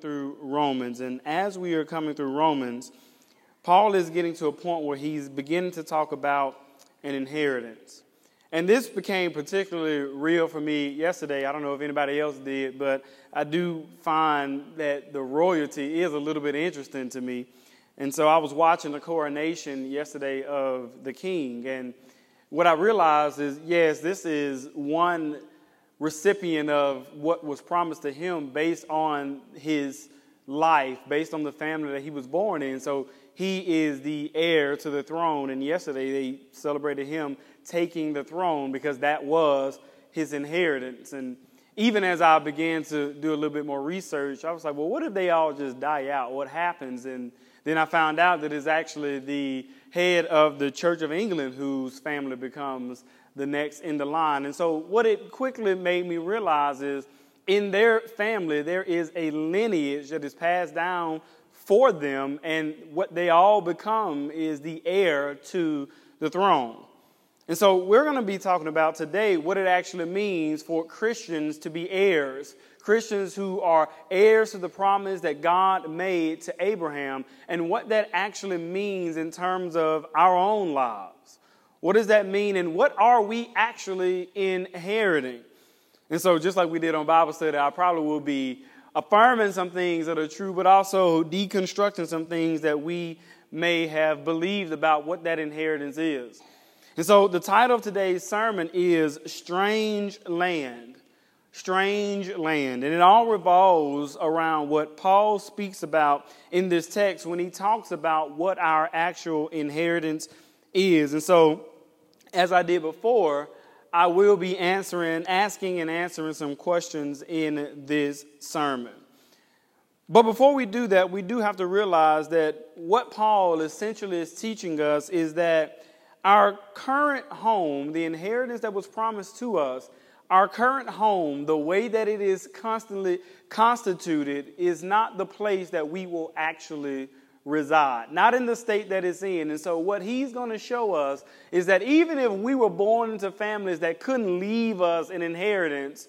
through Romans. And as we are coming through Romans, Paul is getting to a point where he's beginning to talk about an inheritance. And this became particularly real for me yesterday. I don't know if anybody else did, but I do find that the royalty is a little bit interesting to me. And so I was watching the coronation yesterday of the king. And what I realized is yes, this is one recipient of what was promised to him based on his life, based on the family that he was born in. So he is the heir to the throne. And yesterday they celebrated him taking the throne because that was his inheritance. And even as I began to do a little bit more research, I was like, well, what if they all just die out? What happens? And then I found out that it's actually the head of the Church of England whose family becomes the next in the line. And so, what it quickly made me realize is in their family, there is a lineage that is passed down for them, and what they all become is the heir to the throne. And so we're going to be talking about today what it actually means for Christians to be heirs. Christians who are heirs to the promise that God made to Abraham and what that actually means in terms of our own lives. What does that mean and what are we actually inheriting? And so just like we did on Bible study, I probably will be affirming some things that are true, but also deconstructing some things that we may have believed about what that inheritance is. And so the title of today's sermon is Strange Land. Strange land. And it all revolves around what Paul speaks about in this text when he talks about what our actual inheritance is. And so, as I did before, I will be answering, asking and answering some questions in this sermon. But before we do that, we do have to realize that what Paul essentially is teaching us is that our current home, the inheritance that was promised to us, our current home, the way that it is constantly constituted, is not the place that we will actually reside, not in the state that it's in. And so, what he's going to show us is that even if we were born into families that couldn't leave us an inheritance,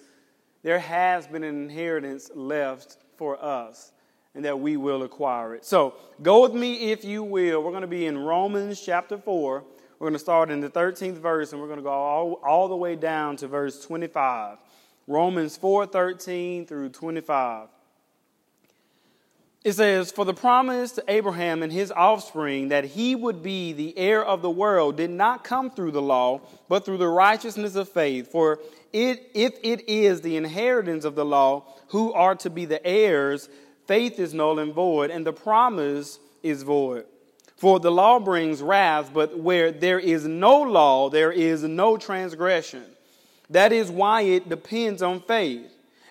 there has been an inheritance left for us and that we will acquire it. So, go with me if you will. We're going to be in Romans chapter 4. We're going to start in the 13th verse and we're going to go all, all the way down to verse 25. Romans 4 13 through 25. It says, For the promise to Abraham and his offspring that he would be the heir of the world did not come through the law, but through the righteousness of faith. For it, if it is the inheritance of the law who are to be the heirs, faith is null and void, and the promise is void. For the law brings wrath, but where there is no law, there is no transgression. That is why it depends on faith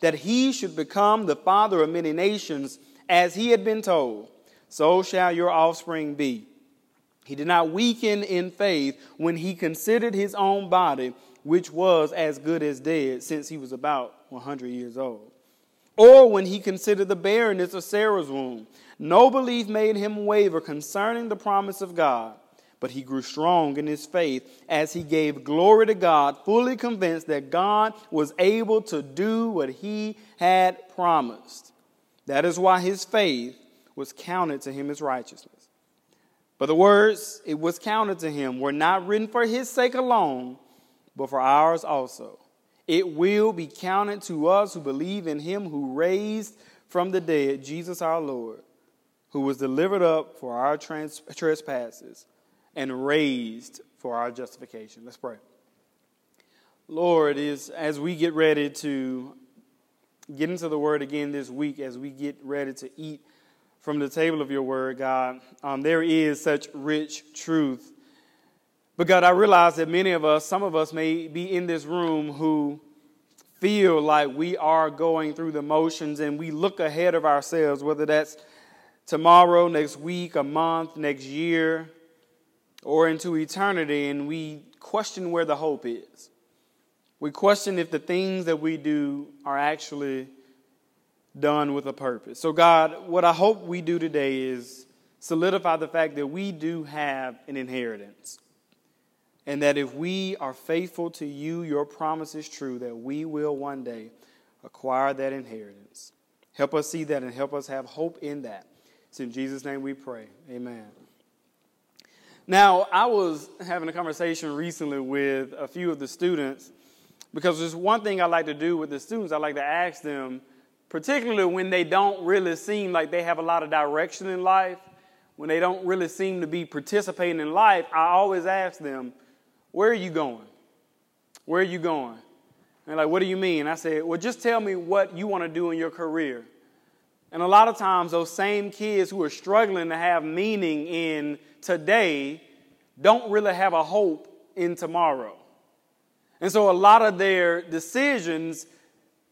that he should become the father of many nations, as he had been told, so shall your offspring be. He did not weaken in faith when he considered his own body, which was as good as dead, since he was about 100 years old. Or when he considered the barrenness of Sarah's womb. No belief made him waver concerning the promise of God but he grew strong in his faith as he gave glory to God, fully convinced that God was able to do what he had promised. That is why his faith was counted to him as righteousness. But the words it was counted to him were not written for his sake alone, but for ours also. It will be counted to us who believe in him who raised from the dead Jesus our Lord, who was delivered up for our trans- trespasses and raised for our justification. Let's pray. Lord, is as we get ready to get into the word again this week, as we get ready to eat from the table of your word, God, um, there is such rich truth. But God, I realize that many of us, some of us may be in this room who feel like we are going through the motions and we look ahead of ourselves, whether that's tomorrow, next week, a month, next year, or into eternity, and we question where the hope is. We question if the things that we do are actually done with a purpose. So, God, what I hope we do today is solidify the fact that we do have an inheritance. And that if we are faithful to you, your promise is true, that we will one day acquire that inheritance. Help us see that and help us have hope in that. It's in Jesus' name we pray. Amen. Now, I was having a conversation recently with a few of the students because there's one thing I like to do with the students. I like to ask them, particularly when they don't really seem like they have a lot of direction in life, when they don't really seem to be participating in life, I always ask them, Where are you going? Where are you going? And like, What do you mean? I said, Well, just tell me what you want to do in your career. And a lot of times, those same kids who are struggling to have meaning in today don't really have a hope in tomorrow. And so, a lot of their decisions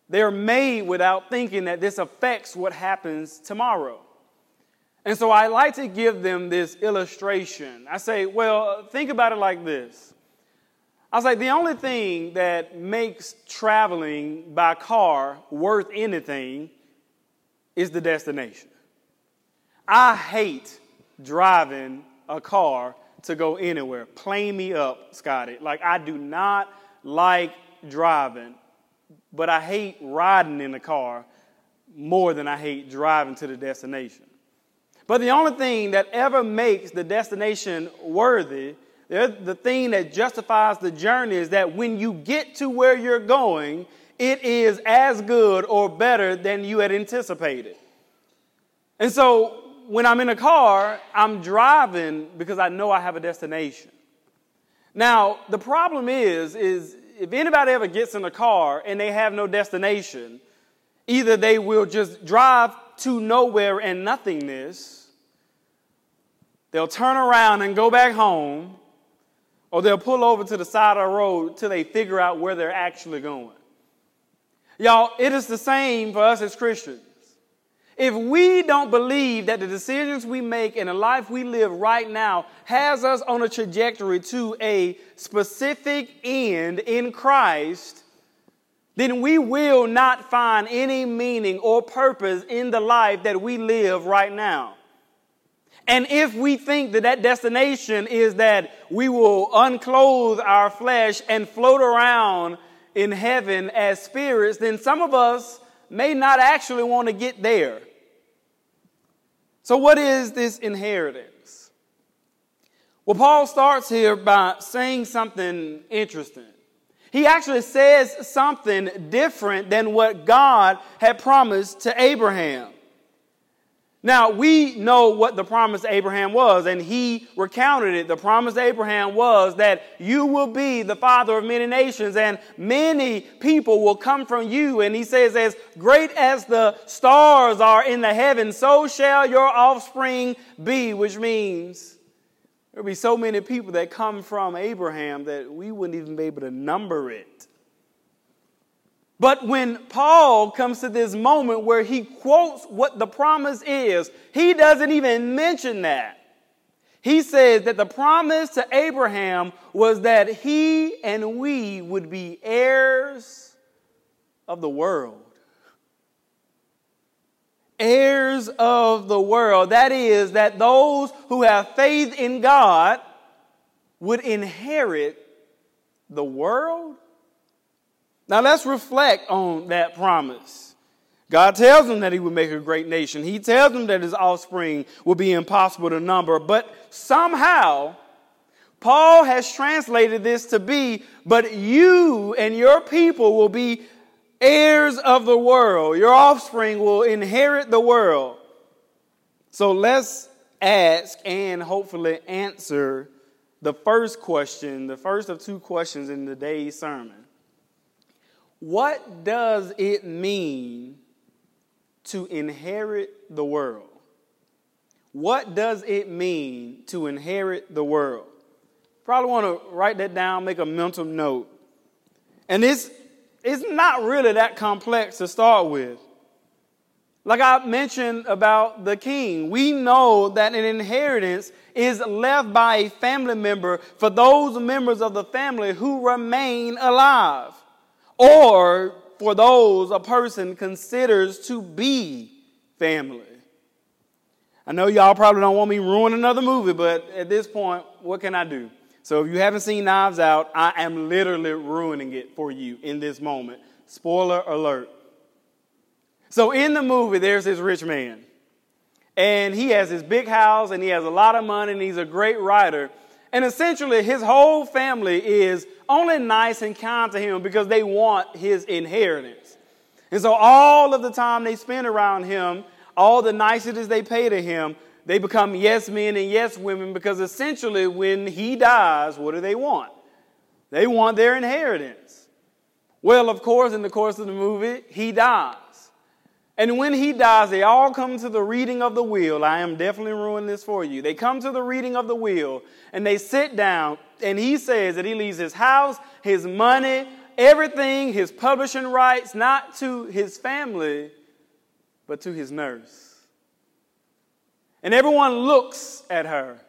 they're made without thinking that this affects what happens tomorrow. And so I like to give them this illustration. I say, well, think about it like this. I say, the only thing that makes traveling by car worth anything is the destination. I hate driving a car to go anywhere. Play me up, Scotty. Like, I do not like driving, but I hate riding in the car more than I hate driving to the destination. But the only thing that ever makes the destination worthy, the thing that justifies the journey is that when you get to where you're going, it is as good or better than you had anticipated. And so when I'm in a car, I'm driving because I know I have a destination. Now, the problem is, is if anybody ever gets in a car and they have no destination, either they will just drive to nowhere and nothingness, They'll turn around and go back home, or they'll pull over to the side of the road till they figure out where they're actually going. Y'all, it is the same for us as Christians. If we don't believe that the decisions we make and the life we live right now has us on a trajectory to a specific end in Christ, then we will not find any meaning or purpose in the life that we live right now. And if we think that that destination is that we will unclothe our flesh and float around in heaven as spirits, then some of us may not actually want to get there. So, what is this inheritance? Well, Paul starts here by saying something interesting. He actually says something different than what God had promised to Abraham. Now, we know what the promise to Abraham was, and he recounted it. The promise to Abraham was that you will be the father of many nations, and many people will come from you. And he says, As great as the stars are in the heavens, so shall your offspring be, which means there'll be so many people that come from Abraham that we wouldn't even be able to number it. But when Paul comes to this moment where he quotes what the promise is, he doesn't even mention that. He says that the promise to Abraham was that he and we would be heirs of the world. Heirs of the world. That is, that those who have faith in God would inherit the world now let's reflect on that promise. God tells him that he would make a great nation. He tells him that his offspring will be impossible to number. But somehow, Paul has translated this to be, but you and your people will be heirs of the world. Your offspring will inherit the world. So let's ask and hopefully answer the first question, the first of two questions in today's sermon. What does it mean to inherit the world? What does it mean to inherit the world? Probably want to write that down, make a mental note. And it's, it's not really that complex to start with. Like I mentioned about the king, we know that an inheritance is left by a family member for those members of the family who remain alive, or for those a person considers to be family. I know y'all probably don't want me ruin another movie, but at this point, what can I do? So if you haven't seen Knives Out, I am literally ruining it for you in this moment. Spoiler alert. So in the movie, there's this rich man. And he has his big house and he has a lot of money and he's a great writer. And essentially, his whole family is only nice and kind to him because they want his inheritance. And so, all of the time they spend around him, all the niceties they pay to him, they become yes men and yes women because essentially, when he dies, what do they want? They want their inheritance. Well, of course, in the course of the movie, he dies. And when he dies, they all come to the reading of the will. I am definitely ruining this for you. They come to the reading of the will and they sit down, and he says that he leaves his house, his money, everything, his publishing rights, not to his family, but to his nurse. And everyone looks at her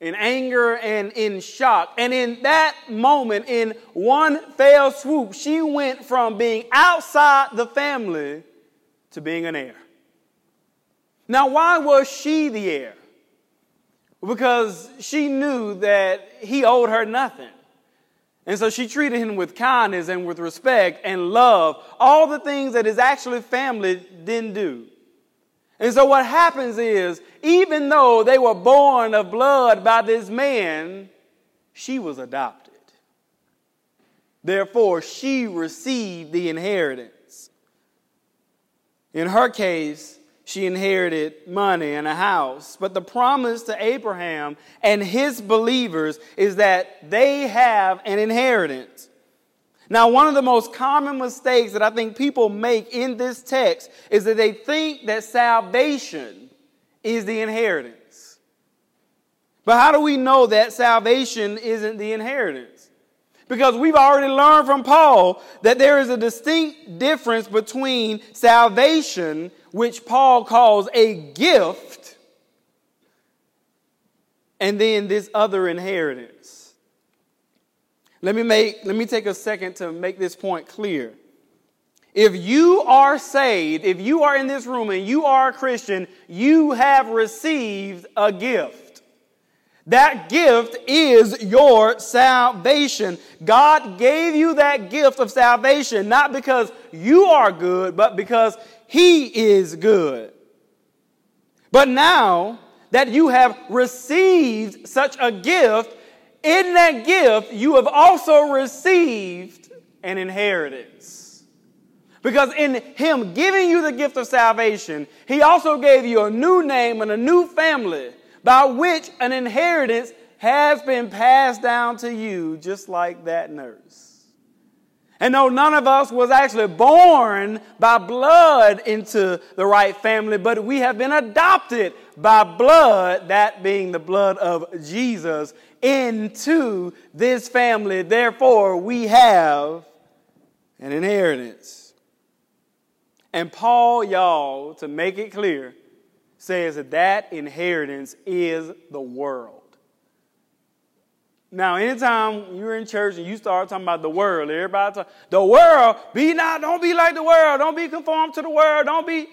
in anger and in shock. And in that moment, in one fell swoop, she went from being outside the family to being an heir. Now, why was she the heir? Because she knew that he owed her nothing. And so she treated him with kindness and with respect and love, all the things that his actually family didn't do. And so what happens is, even though they were born of blood by this man, she was adopted. Therefore, she received the inheritance. In her case, she inherited money and a house. But the promise to Abraham and his believers is that they have an inheritance. Now, one of the most common mistakes that I think people make in this text is that they think that salvation is the inheritance. But how do we know that salvation isn't the inheritance? Because we've already learned from Paul that there is a distinct difference between salvation, which Paul calls a gift, and then this other inheritance. Let me make let me take a second to make this point clear. If you are saved, if you are in this room and you are a Christian, you have received a gift. That gift is your salvation. God gave you that gift of salvation not because you are good, but because He is good. But now that you have received such a gift, in that gift you have also received an inheritance. Because in Him giving you the gift of salvation, He also gave you a new name and a new family by which an inheritance has been passed down to you, just like that nurse. And though none of us was actually born by blood into the right family, but we have been adopted by blood, that being the blood of Jesus, into this family. Therefore, we have an inheritance. And Paul, y'all, to make it clear, says that that inheritance is the world. Now, anytime you're in church and you start talking about the world, everybody talk, the world, be not, don't be like the world, don't be conformed to the world, don't be.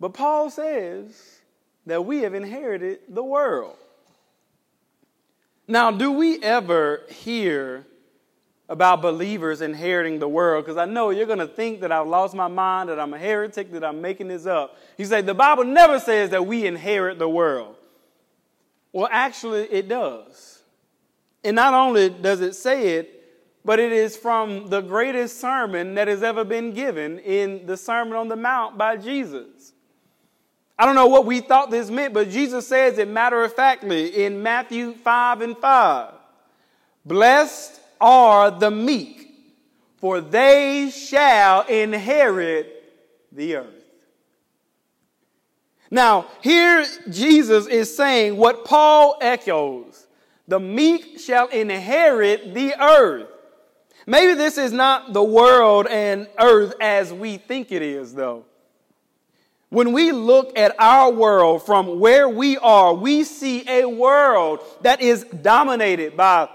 But Paul says that we have inherited the world. Now, do we ever hear about believers inheriting the world because I know you're going to think that I've lost my mind, that I'm a heretic, that I'm making this up. You say the Bible never says that we inherit the world. Well, actually, it does. And not only does it say it, but it is from the greatest sermon that has ever been given in the Sermon on the Mount by Jesus. I don't know what we thought this meant, but Jesus says it matter of factly in Matthew 5 and 5. Blessed are the meek, for they shall inherit the earth. Now, here Jesus is saying what Paul echoes the meek shall inherit the earth. Maybe this is not the world and earth as we think it is, though. When we look at our world from where we are, we see a world that is dominated by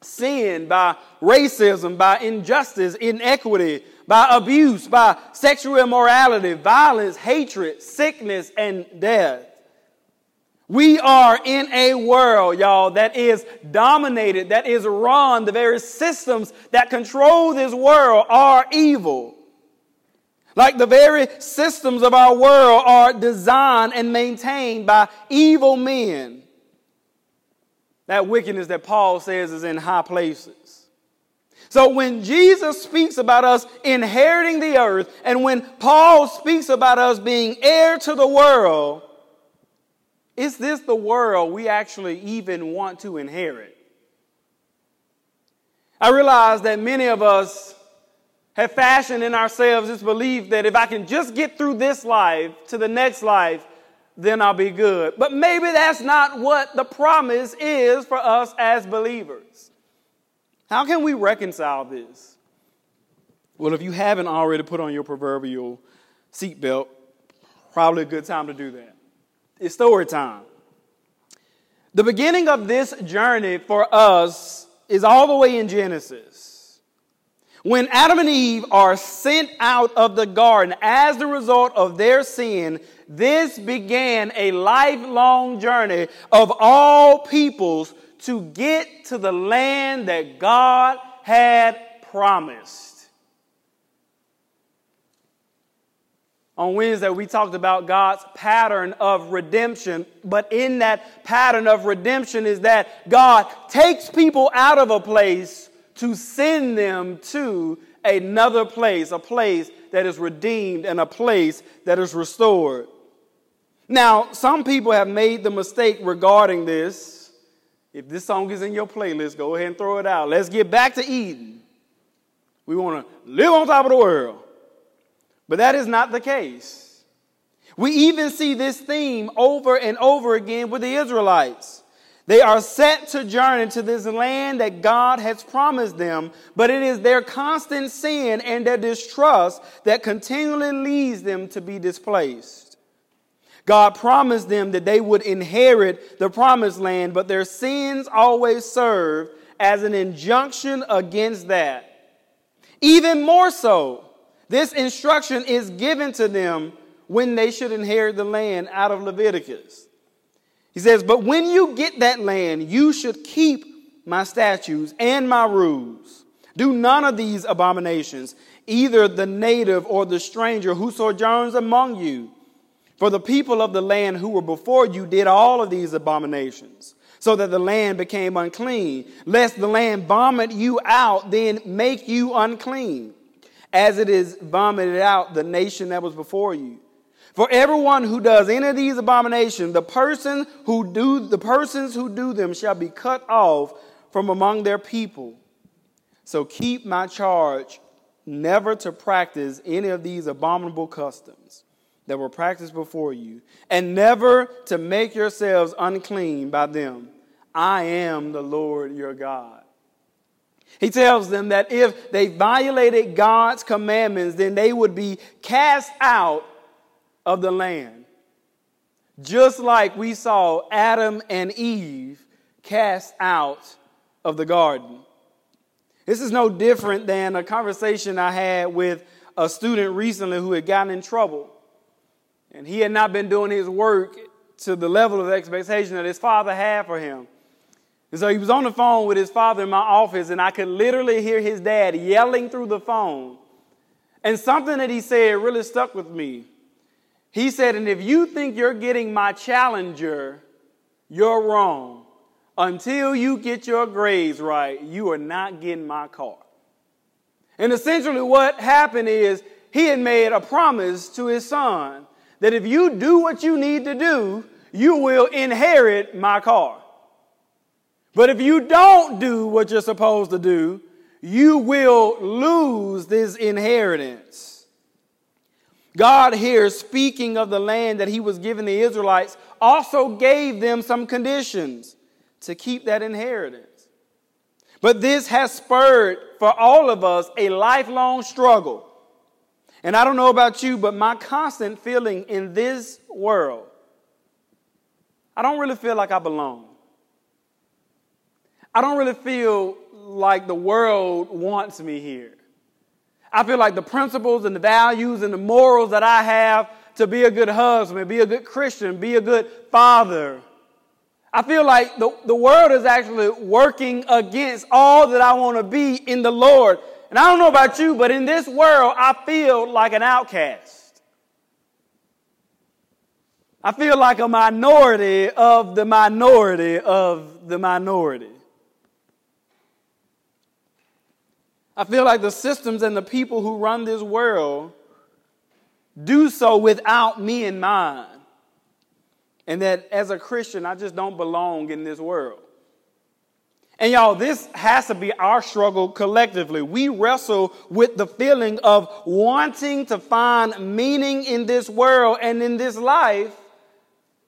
sin, by racism, by injustice, inequity, by abuse, by sexual immorality, violence, hatred, sickness, and death. We are in a world, y'all, that is dominated, that is run. The very systems that control this world are evil. Like the very systems of our world are designed and maintained by evil men. That wickedness that Paul says is in high places. So when Jesus speaks about us inheriting the earth, and when Paul speaks about us being heir to the world, is this the world we actually even want to inherit? I realize that many of us have fashioned in ourselves this belief that if I can just get through this life to the next life, then I'll be good. But maybe that's not what the promise is for us as believers. How can we reconcile this? Well, if you haven't already put on your proverbial seatbelt, probably a good time to do that. It's story time. The beginning of this journey for us is all the way in Genesis. When Adam and Eve are sent out of the garden as the result of their sin, this began a lifelong journey of all peoples to get to the land that God had promised. On Wednesday, we talked about God's pattern of redemption. But in that pattern of redemption is that God takes people out of a place to send them to another place, a place that is redeemed and a place that is restored. Now, some people have made the mistake regarding this. If this song is in your playlist, go ahead and throw it out. Let's get back to Eden. We want to live on top of the world. But that is not the case. We even see this theme over and over again with the Israelites. They are set to journey to this land that God has promised them, but it is their constant sin and their distrust that continually leads them to be displaced. God promised them that they would inherit the promised land, but their sins always serve as an injunction against that. Even more so, this instruction is given to them when they should inherit the land out of Leviticus. He says, But when you get that land, you should keep my statutes and my rules. Do none of these abominations, either the native or the stranger who sojourns among you. For the people of the land who were before you did all of these abominations, so that the land became unclean, lest the land vomit you out, then make you unclean as it is vomited out the nation that was before you. For everyone who does any of these abominations, the person who do the persons who do them shall be cut off from among their people. So keep my charge never to practice any of these abominable customs that were practiced before you, and never to make yourselves unclean by them. I am the Lord your God. He tells them that if they violated God's commandments, then they would be cast out of the land. Just like we saw Adam and Eve cast out of the garden. This is no different than a conversation I had with a student recently who had gotten in trouble. And he had not been doing his work to the level of expectation that his father had for him. And so he was on the phone with his father in my office, and I could literally hear his dad yelling through the phone. And something that he said really stuck with me. He said, And if you think you're getting my challenger, you're wrong. Until you get your grades right, you are not getting my car. And essentially, what happened is he had made a promise to his son that if you do what you need to do, you will inherit my car. But if you don't do what you're supposed to do, you will lose this inheritance. God here, speaking of the land that he was giving the Israelites, also gave them some conditions to keep that inheritance. But this has spurred for all of us a lifelong struggle. And I don't know about you, but my constant feeling in this world, I don't really feel like I belong. I don't really feel like the world wants me here. I feel like the principles and the values and the morals that I have to be a good husband, be a good Christian, be a good father. I feel like the, the world is actually working against all that I want to be in the Lord. And I don't know about you, but in this world, I feel like an outcast. I feel like a minority of the minority of the minority. I feel like the systems and the people who run this world do so without me in mind. And that as a Christian, I just don't belong in this world. And y'all, this has to be our struggle collectively. We wrestle with the feeling of wanting to find meaning in this world and in this life,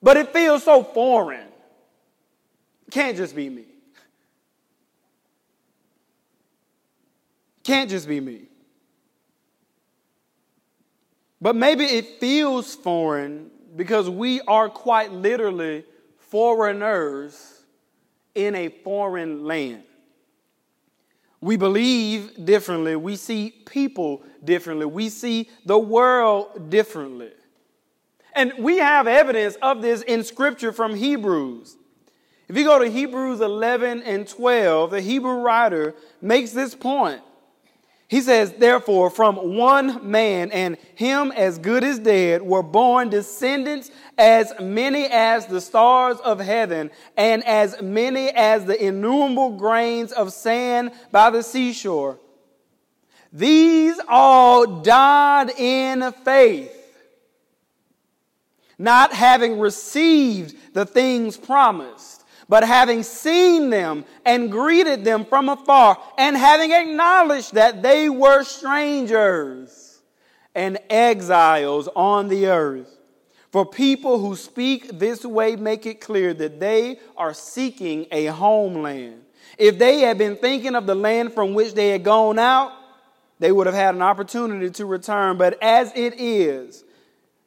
but it feels so foreign. Can't just be me. Can't just be me. But maybe it feels foreign because we are quite literally foreigners in a foreign land. We believe differently. We see people differently. We see the world differently. And we have evidence of this in Scripture from Hebrews. If you go to Hebrews 11 and 12, the Hebrew writer makes this point. He says, Therefore, from one man, and him as good as dead, were born descendants as many as the stars of heaven, and as many as the innumerable grains of sand by the seashore. These all died in faith, not having received the things promised but having seen them and greeted them from afar, and having acknowledged that they were strangers and exiles on the earth. For people who speak this way make it clear that they are seeking a homeland. If they had been thinking of the land from which they had gone out, they would have had an opportunity to return. But as it is,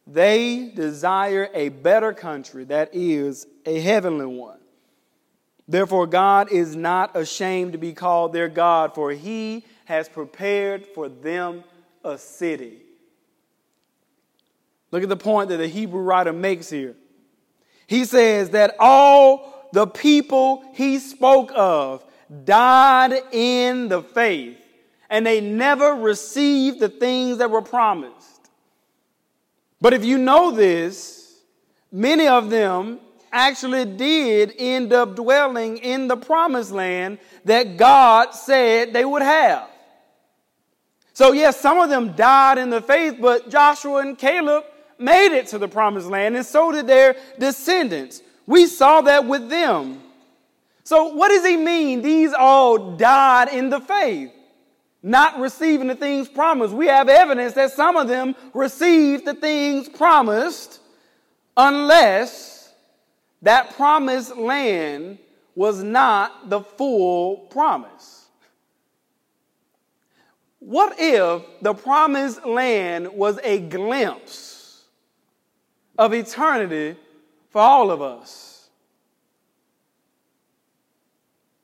they desire a better country that is a heavenly one. Therefore, God is not ashamed to be called their God, for he has prepared for them a city. Look at the point that the Hebrew writer makes here. He says that all the people he spoke of died in the faith, and they never received the things that were promised. But if you know this, many of them actually did end up dwelling in the promised land that God said they would have. So, yes, some of them died in the faith, but Joshua and Caleb made it to the promised land, and so did their descendants. We saw that with them. So, what does he mean? These all died in the faith, not receiving the things promised. We have evidence that some of them received the things promised unless that promised land was not the full promise. What if the promised land was a glimpse of eternity for all of us?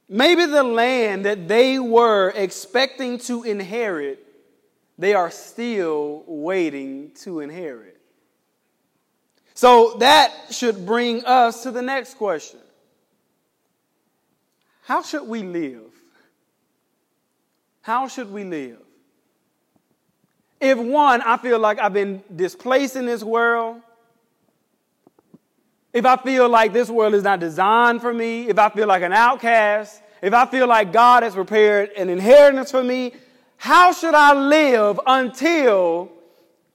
Maybe the land that they were expecting to inherit, they are still waiting to inherit. So that should bring us to the next question How should we live? How should we live? If one, I feel like I've been displaced in this world, if I feel like this world is not designed for me, if I feel like an outcast, if I feel like God has prepared an inheritance for me, how should I live until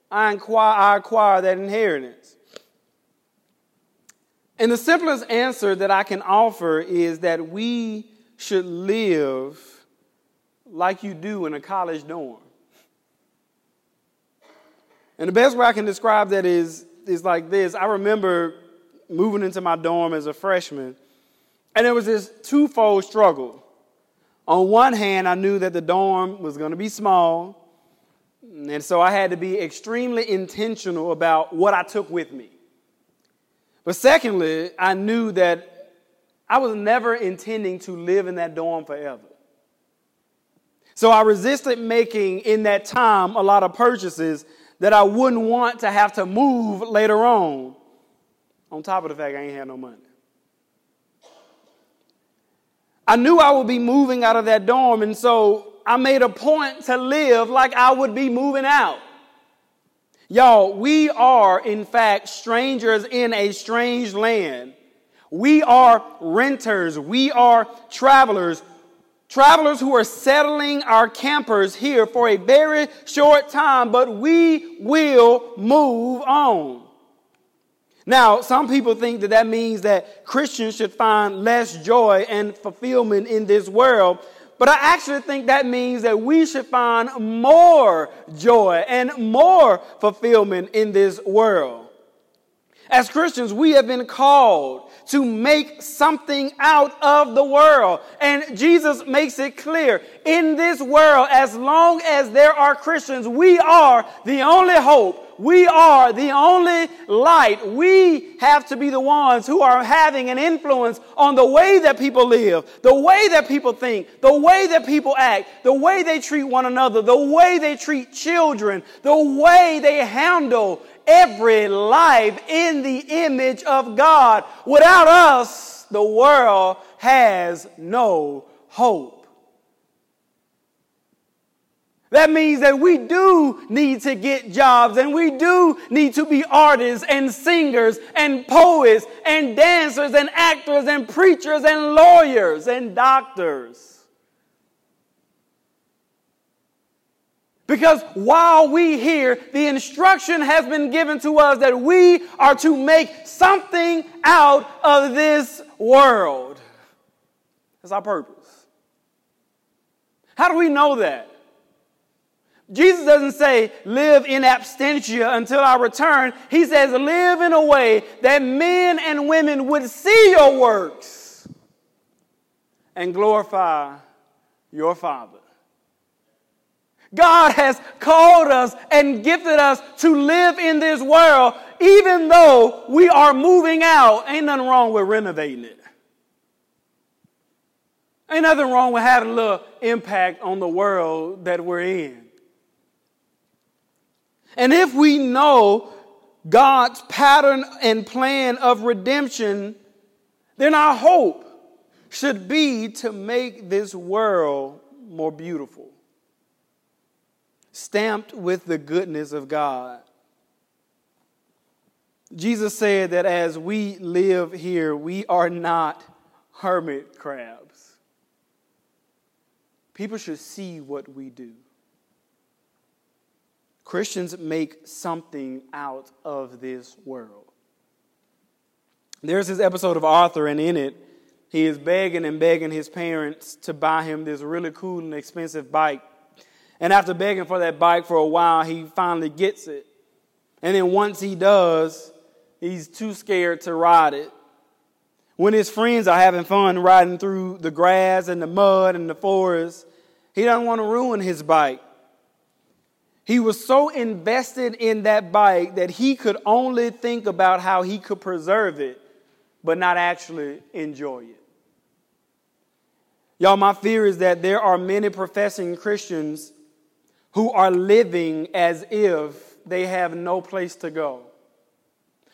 I acquire, I acquire that inheritance? And the simplest answer that I can offer is that we should live like you do in a college dorm. And the best way I can describe that is, is like this. I remember moving into my dorm as a freshman, and there was this twofold struggle. On one hand, I knew that the dorm was going to be small, and so I had to be extremely intentional about what I took with me. But secondly, I knew that I was never intending to live in that dorm forever. So I resisted making in that time a lot of purchases that I wouldn't want to have to move later on, on top of the fact I ain't had no money. I knew I would be moving out of that dorm, and so I made a point to live like I would be moving out. Y'all, we are, in fact, strangers in a strange land. We are renters. We are travelers. Travelers who are settling our campers here for a very short time, but we will move on. Now, some people think that that means that Christians should find less joy and fulfillment in this world. But I actually think that means that we should find more joy and more fulfillment in this world. As Christians, we have been called to make something out of the world. And Jesus makes it clear in this world, as long as there are Christians, we are the only hope we are the only light. We have to be the ones who are having an influence on the way that people live, the way that people think, the way that people act, the way they treat one another, the way they treat children, the way they handle every life in the image of God. Without us, the world has no hope. That means that we do need to get jobs and we do need to be artists and singers and poets and dancers and actors and preachers and lawyers and doctors. Because while we hear, the instruction has been given to us that we are to make something out of this world. That's our purpose. How do we know that? Jesus doesn't say live in absentia until I return. He says live in a way that men and women would see your works and glorify your Father. God has called us and gifted us to live in this world, even though we are moving out. Ain't nothing wrong with renovating it. Ain't nothing wrong with having a little impact on the world that we're in. And if we know God's pattern and plan of redemption, then our hope should be to make this world more beautiful, stamped with the goodness of God. Jesus said that as we live here, we are not hermit crabs. People should see what we do. Christians make something out of this world. There's this episode of Arthur, and in it, he is begging and begging his parents to buy him this really cool and expensive bike. And after begging for that bike for a while, he finally gets it. And then once he does, he's too scared to ride it. When his friends are having fun riding through the grass and the mud and the forest, he doesn't want to ruin his bike. He was so invested in that bike that he could only think about how he could preserve it, but not actually enjoy it. Y'all, my fear is that there are many professing Christians who are living as if they have no place to go.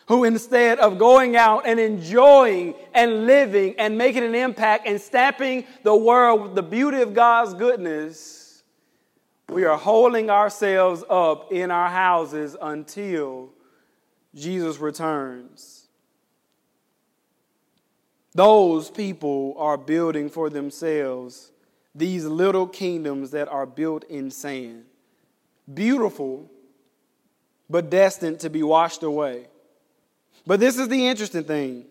Who, instead of going out and enjoying and living and making an impact and stamping the world with the beauty of God's goodness, we are holding ourselves up in our houses until Jesus returns. Those people are building for themselves these little kingdoms that are built in sand. Beautiful, but destined to be washed away. But this is the interesting thing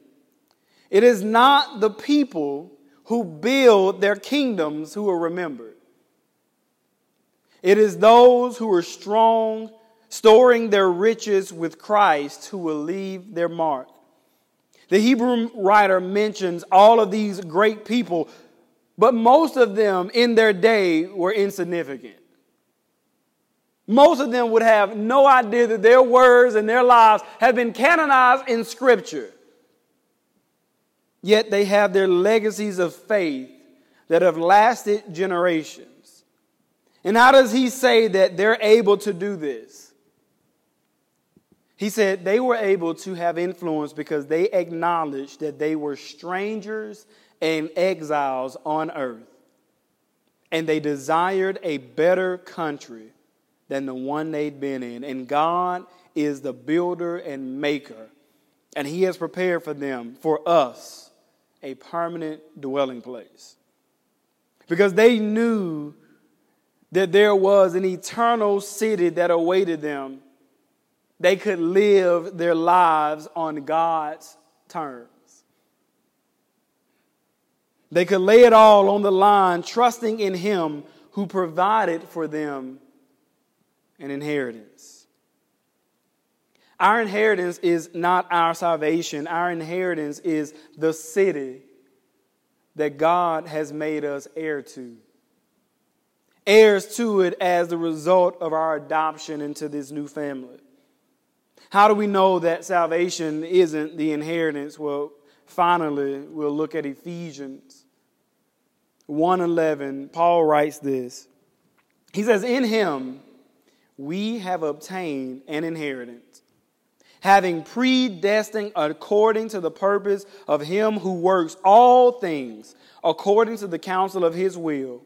it is not the people who build their kingdoms who are remembered. It is those who are strong, storing their riches with Christ, who will leave their mark. The Hebrew writer mentions all of these great people, but most of them in their day were insignificant. Most of them would have no idea that their words and their lives have been canonized in Scripture. Yet they have their legacies of faith that have lasted generations. And how does he say that they're able to do this? He said they were able to have influence because they acknowledged that they were strangers and exiles on earth. And they desired a better country than the one they'd been in. And God is the builder and maker. And He has prepared for them, for us, a permanent dwelling place. Because they knew that there was an eternal city that awaited them. They could live their lives on God's terms. They could lay it all on the line, trusting in Him who provided for them an inheritance. Our inheritance is not our salvation, our inheritance is the city that God has made us heir to. Heirs to it as the result of our adoption into this new family. How do we know that salvation isn't the inheritance? Well, finally, we'll look at Ephesians 1:11, Paul writes this. He says, "In him we have obtained an inheritance, having predestined according to the purpose of him who works all things according to the counsel of his will,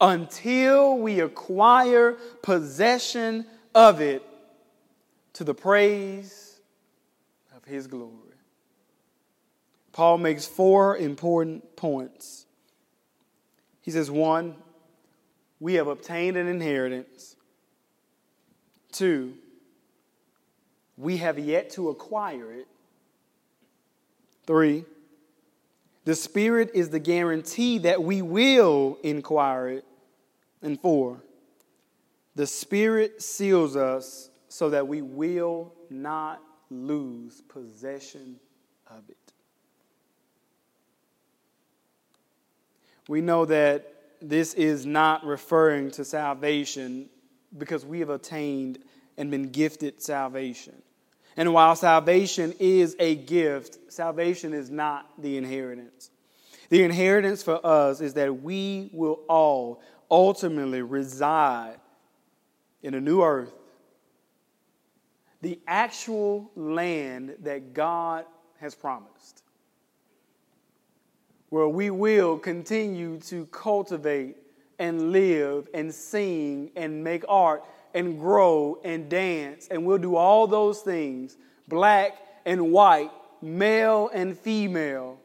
until we acquire possession of it to the praise of his glory. Paul makes four important points. He says, one, we have obtained an inheritance. Two, we have yet to acquire it. Three, the Spirit is the guarantee that we will inquire it. And four, the Spirit seals us so that we will not lose possession of it. we know that this is not referring to salvation because we have attained and been gifted salvation. And while salvation is a gift, salvation is not the inheritance. The inheritance for us is that we will all ultimately reside in a new earth, the actual land that God has promised where we will continue to cultivate and live and sing and make art and grow and dance. And we'll do all those things, black and white, male and female.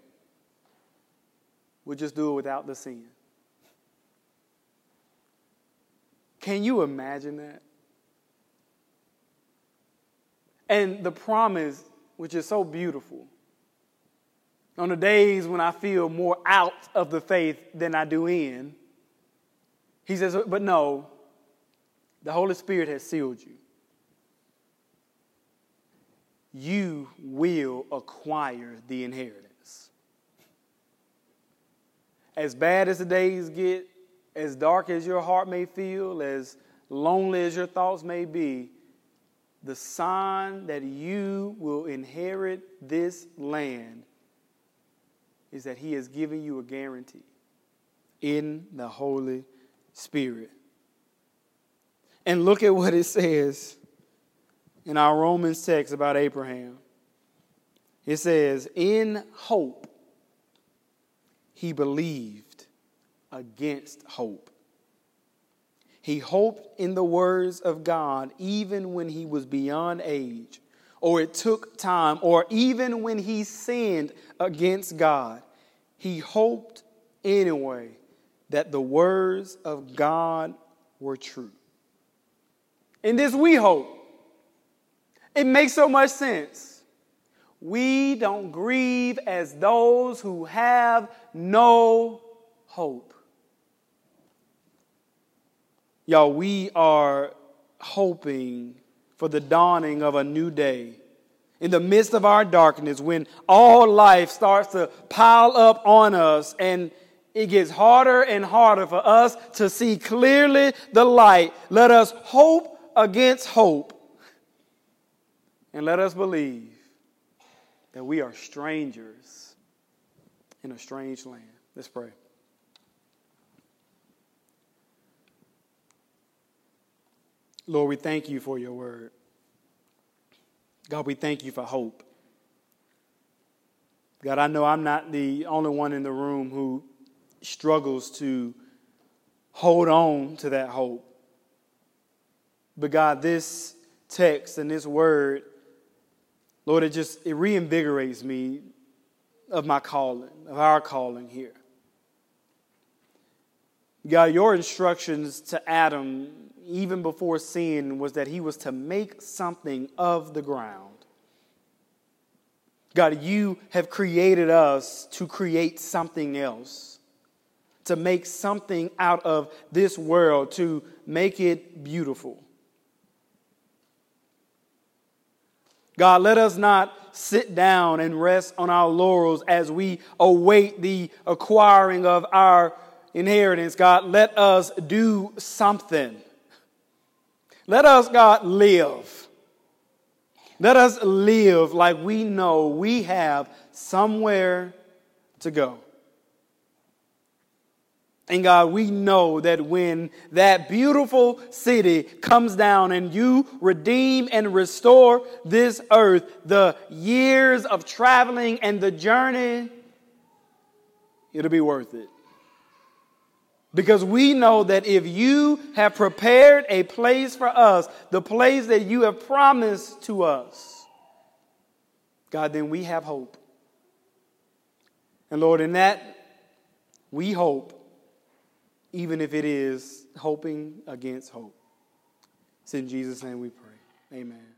We'll just do it without the sin. Can you imagine that? And the promise, which is so beautiful on the days when I feel more out of the faith than I do in. He says, but no, the Holy Spirit has sealed you. You will acquire the inheritance. As bad as the days get, as dark as your heart may feel, as lonely as your thoughts may be, the sign that you will inherit this land is that He has given you a guarantee in the Holy Spirit. And look at what it says in our Romans text about Abraham. It says, In hope, he believed against hope. He hoped in the words of God even when he was beyond age or it took time, or even when he sinned against God, he hoped anyway that the words of God were true. In this, we hope. It makes so much sense. We don't grieve as those who have no hope. Y'all, we are hoping for the dawning of a new day. In the midst of our darkness, when all life starts to pile up on us and it gets harder and harder for us to see clearly the light, let us hope against hope. And let us believe that we are strangers in a strange land. Let's pray. Lord, we thank you for your word. God, we thank you for hope. God, I know I'm not the only one in the room who struggles to hold on to that hope. But God, this text and this word, Lord, it just it reinvigorates me of my calling, of our calling here. God, your instructions to Adam even before sin, was that he was to make something of the ground. God, you have created us to create something else, to make something out of this world, to make it beautiful. God, let us not sit down and rest on our laurels as we await the acquiring of our inheritance. God, let us do something. Let us, God, live. Let us live like we know we have somewhere to go. And God, we know that when that beautiful city comes down and you redeem and restore this earth, the years of traveling and the journey, it'll be worth it. Because we know that if you have prepared a place for us, the place that you have promised to us, God, then we have hope. And Lord, in that, we hope, even if it is hoping against hope. It's in Jesus' name we pray. Amen.